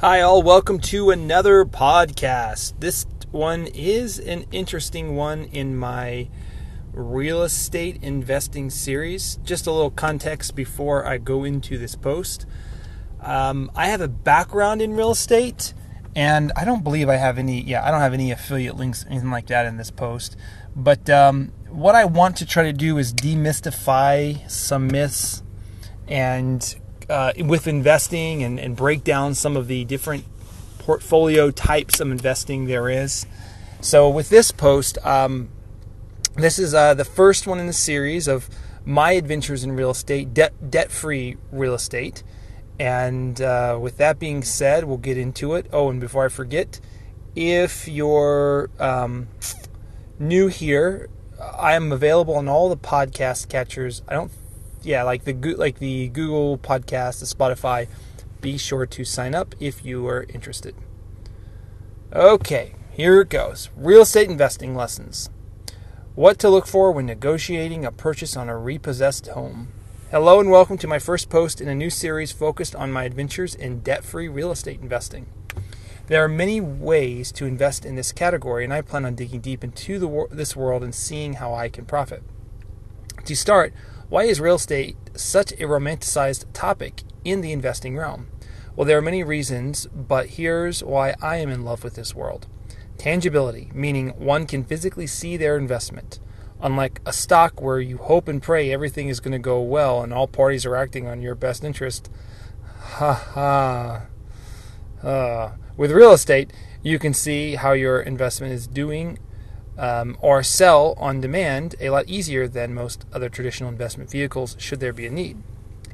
Hi, all. Welcome to another podcast. This one is an interesting one in my real estate investing series. Just a little context before I go into this post. Um, I have a background in real estate, and I don't believe I have any. Yeah, I don't have any affiliate links, anything like that in this post. But um, what I want to try to do is demystify some myths and uh, with investing and, and break down some of the different portfolio types of investing there is. So, with this post, um, this is uh, the first one in the series of my adventures in real estate, debt free real estate. And uh, with that being said, we'll get into it. Oh, and before I forget, if you're um, new here, I am available on all the podcast catchers. I don't yeah, like the like the Google Podcast, the Spotify. Be sure to sign up if you are interested. Okay, here it goes. Real estate investing lessons. What to look for when negotiating a purchase on a repossessed home. Hello and welcome to my first post in a new series focused on my adventures in debt-free real estate investing. There are many ways to invest in this category, and I plan on digging deep into the, this world and seeing how I can profit. To start, why is real estate such a romanticized topic in the investing realm? Well, there are many reasons, but here's why I am in love with this world. Tangibility, meaning one can physically see their investment. Unlike a stock where you hope and pray everything is going to go well and all parties are acting on your best interest. Ha ha. Uh, with real estate, you can see how your investment is doing um, or sell on demand a lot easier than most other traditional investment vehicles should there be a need.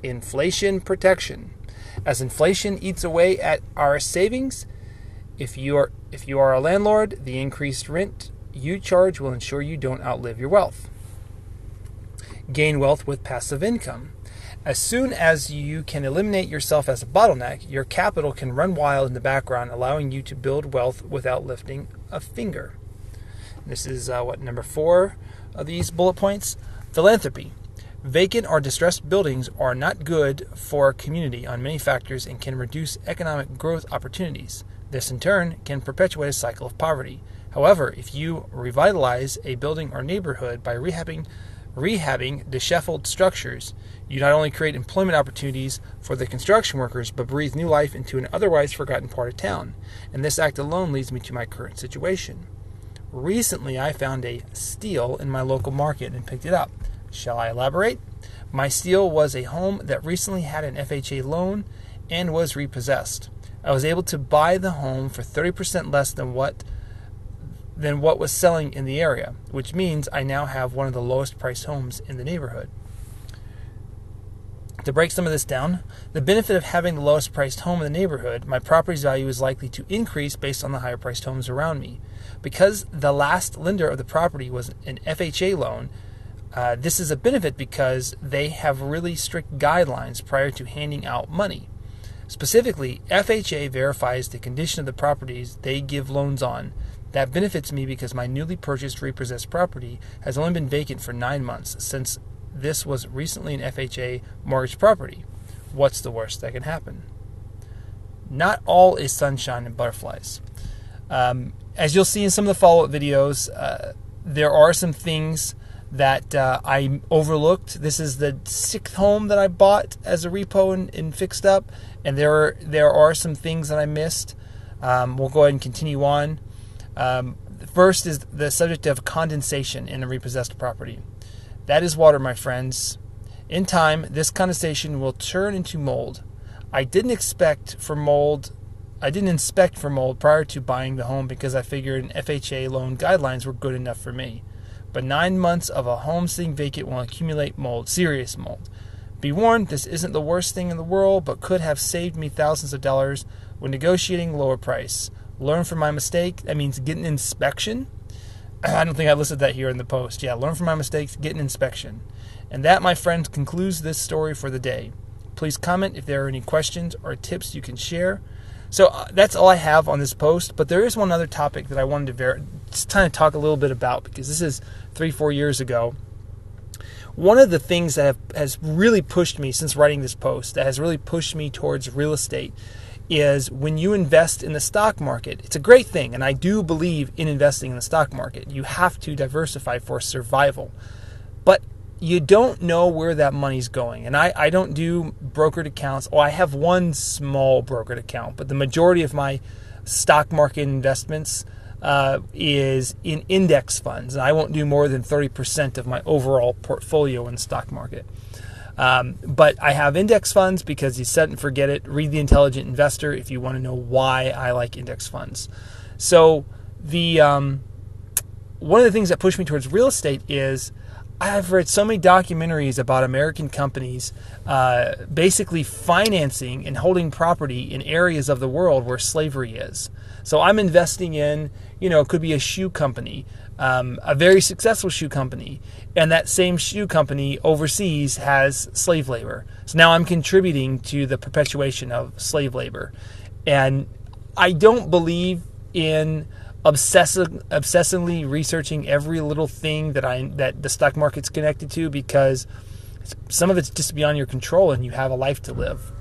Inflation protection. As inflation eats away at our savings, if you are if you are a landlord, the increased rent you charge will ensure you don't outlive your wealth. Gain wealth with passive income. As soon as you can eliminate yourself as a bottleneck, your capital can run wild in the background, allowing you to build wealth without lifting a finger. This is uh, what number four of these bullet points. Philanthropy. Vacant or distressed buildings are not good for a community on many factors and can reduce economic growth opportunities. This, in turn, can perpetuate a cycle of poverty. However, if you revitalize a building or neighborhood by rehabbing, rehabbing disheveled structures, you not only create employment opportunities for the construction workers, but breathe new life into an otherwise forgotten part of town. And this act alone leads me to my current situation. Recently, I found a steal in my local market and picked it up. Shall I elaborate? My steal was a home that recently had an FHA loan and was repossessed. I was able to buy the home for 30% less than what than what was selling in the area, which means I now have one of the lowest priced homes in the neighborhood. To break some of this down, the benefit of having the lowest priced home in the neighborhood, my property's value is likely to increase based on the higher priced homes around me. Because the last lender of the property was an FHA loan, uh, this is a benefit because they have really strict guidelines prior to handing out money. Specifically, FHA verifies the condition of the properties they give loans on. That benefits me because my newly purchased repossessed property has only been vacant for nine months since this was recently an FHA mortgage property. What's the worst that can happen? Not all is sunshine and butterflies. Um, as you'll see in some of the follow up videos, uh, there are some things that uh, I overlooked. This is the sixth home that I bought as a repo and, and fixed up, and there are, there are some things that I missed. Um, we'll go ahead and continue on. Um, first is the subject of condensation in a repossessed property. That is water, my friends. In time, this condensation will turn into mold. I didn't expect for mold. I didn't inspect for mold prior to buying the home because I figured an FHA loan guidelines were good enough for me. But nine months of a home sitting vacant will accumulate mold, serious mold. Be warned, this isn't the worst thing in the world, but could have saved me thousands of dollars when negotiating lower price. Learn from my mistake. That means get an inspection I don't think I listed that here in the post. Yeah, learn from my mistakes, get an inspection. And that, my friends, concludes this story for the day. Please comment if there are any questions or tips you can share. So uh, that's all I have on this post, but there is one other topic that I wanted to ver- just kind of talk a little bit about because this is three, four years ago. One of the things that have, has really pushed me since writing this post, that has really pushed me towards real estate, is when you invest in the stock market, it's a great thing, and I do believe in investing in the stock market. You have to diversify for survival. But you don't know where that money's going. And I, I don't do brokered accounts. Oh, I have one small brokered account, but the majority of my stock market investments uh, is in index funds. And I won't do more than 30% of my overall portfolio in stock market. Um, but I have index funds because you set and forget it. Read The Intelligent Investor if you want to know why I like index funds. So the um, one of the things that pushed me towards real estate is I've read so many documentaries about American companies uh, basically financing and holding property in areas of the world where slavery is. So I'm investing in, you know, it could be a shoe company, um, a very successful shoe company, and that same shoe company overseas has slave labor. So now I'm contributing to the perpetuation of slave labor. And I don't believe in obsessive, obsessively researching every little thing that I that the stock market's connected to because some of it's just beyond your control and you have a life to live.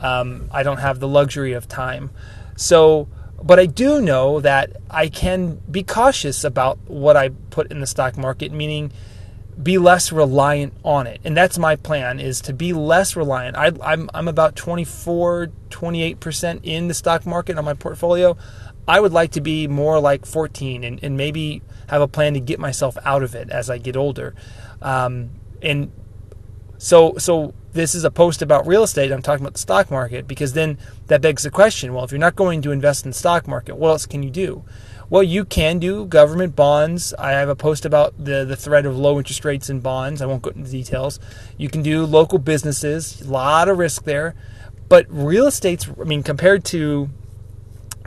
Um, I don't have the luxury of time, so but I do know that I can be cautious about what I put in the stock market, meaning be less reliant on it. And that's my plan is to be less reliant. I, I'm, I'm about 24, 28% in the stock market on my portfolio. I would like to be more like 14 and, and maybe have a plan to get myself out of it as I get older. Um, and so, so this is a post about real estate. I'm talking about the stock market because then that begs the question: Well, if you're not going to invest in the stock market, what else can you do? Well, you can do government bonds. I have a post about the the threat of low interest rates in bonds. I won't go into details. You can do local businesses. A lot of risk there, but real estate's. I mean, compared to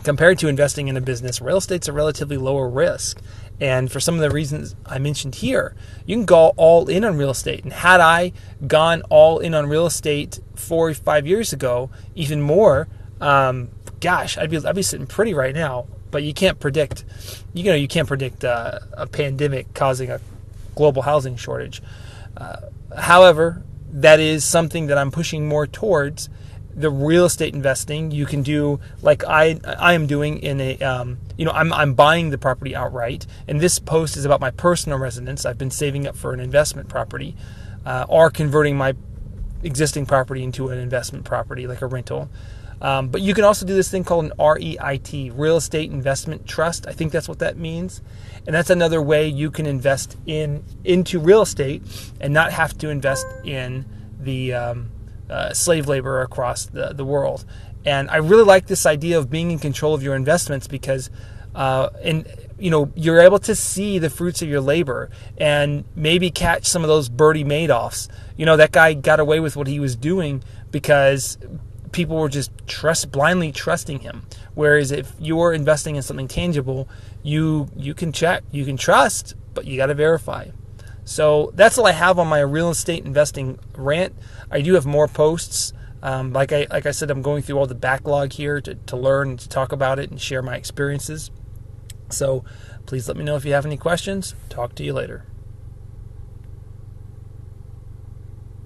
compared to investing in a business, real estate's a relatively lower risk. And for some of the reasons I mentioned here, you can go all in on real estate. And had I gone all in on real estate four or five years ago, even more, um, gosh, I'd be I'd be sitting pretty right now. But you can't predict, you know, you can't predict uh, a pandemic causing a global housing shortage. Uh, however, that is something that I'm pushing more towards the real estate investing you can do like I I am doing in a um, you know I'm I'm buying the property outright. And this post is about my personal residence. I've been saving up for an investment property uh, or converting my existing property into an investment property like a rental. Um, but you can also do this thing called an REIT real estate investment trust. I think that's what that means. And that's another way you can invest in into real estate and not have to invest in the um, uh, slave labor across the, the world. And I really like this idea of being in control of your investments because, uh, and you know, you're able to see the fruits of your labor and maybe catch some of those Bernie Madoffs. You know, that guy got away with what he was doing because people were just trust blindly trusting him. Whereas if you're investing in something tangible, you you can check, you can trust, but you got to verify. So that's all I have on my real estate investing rant. I do have more posts. Um, like I like I said, I'm going through all the backlog here to, to learn to talk about it and share my experiences. So please let me know if you have any questions. Talk to you later.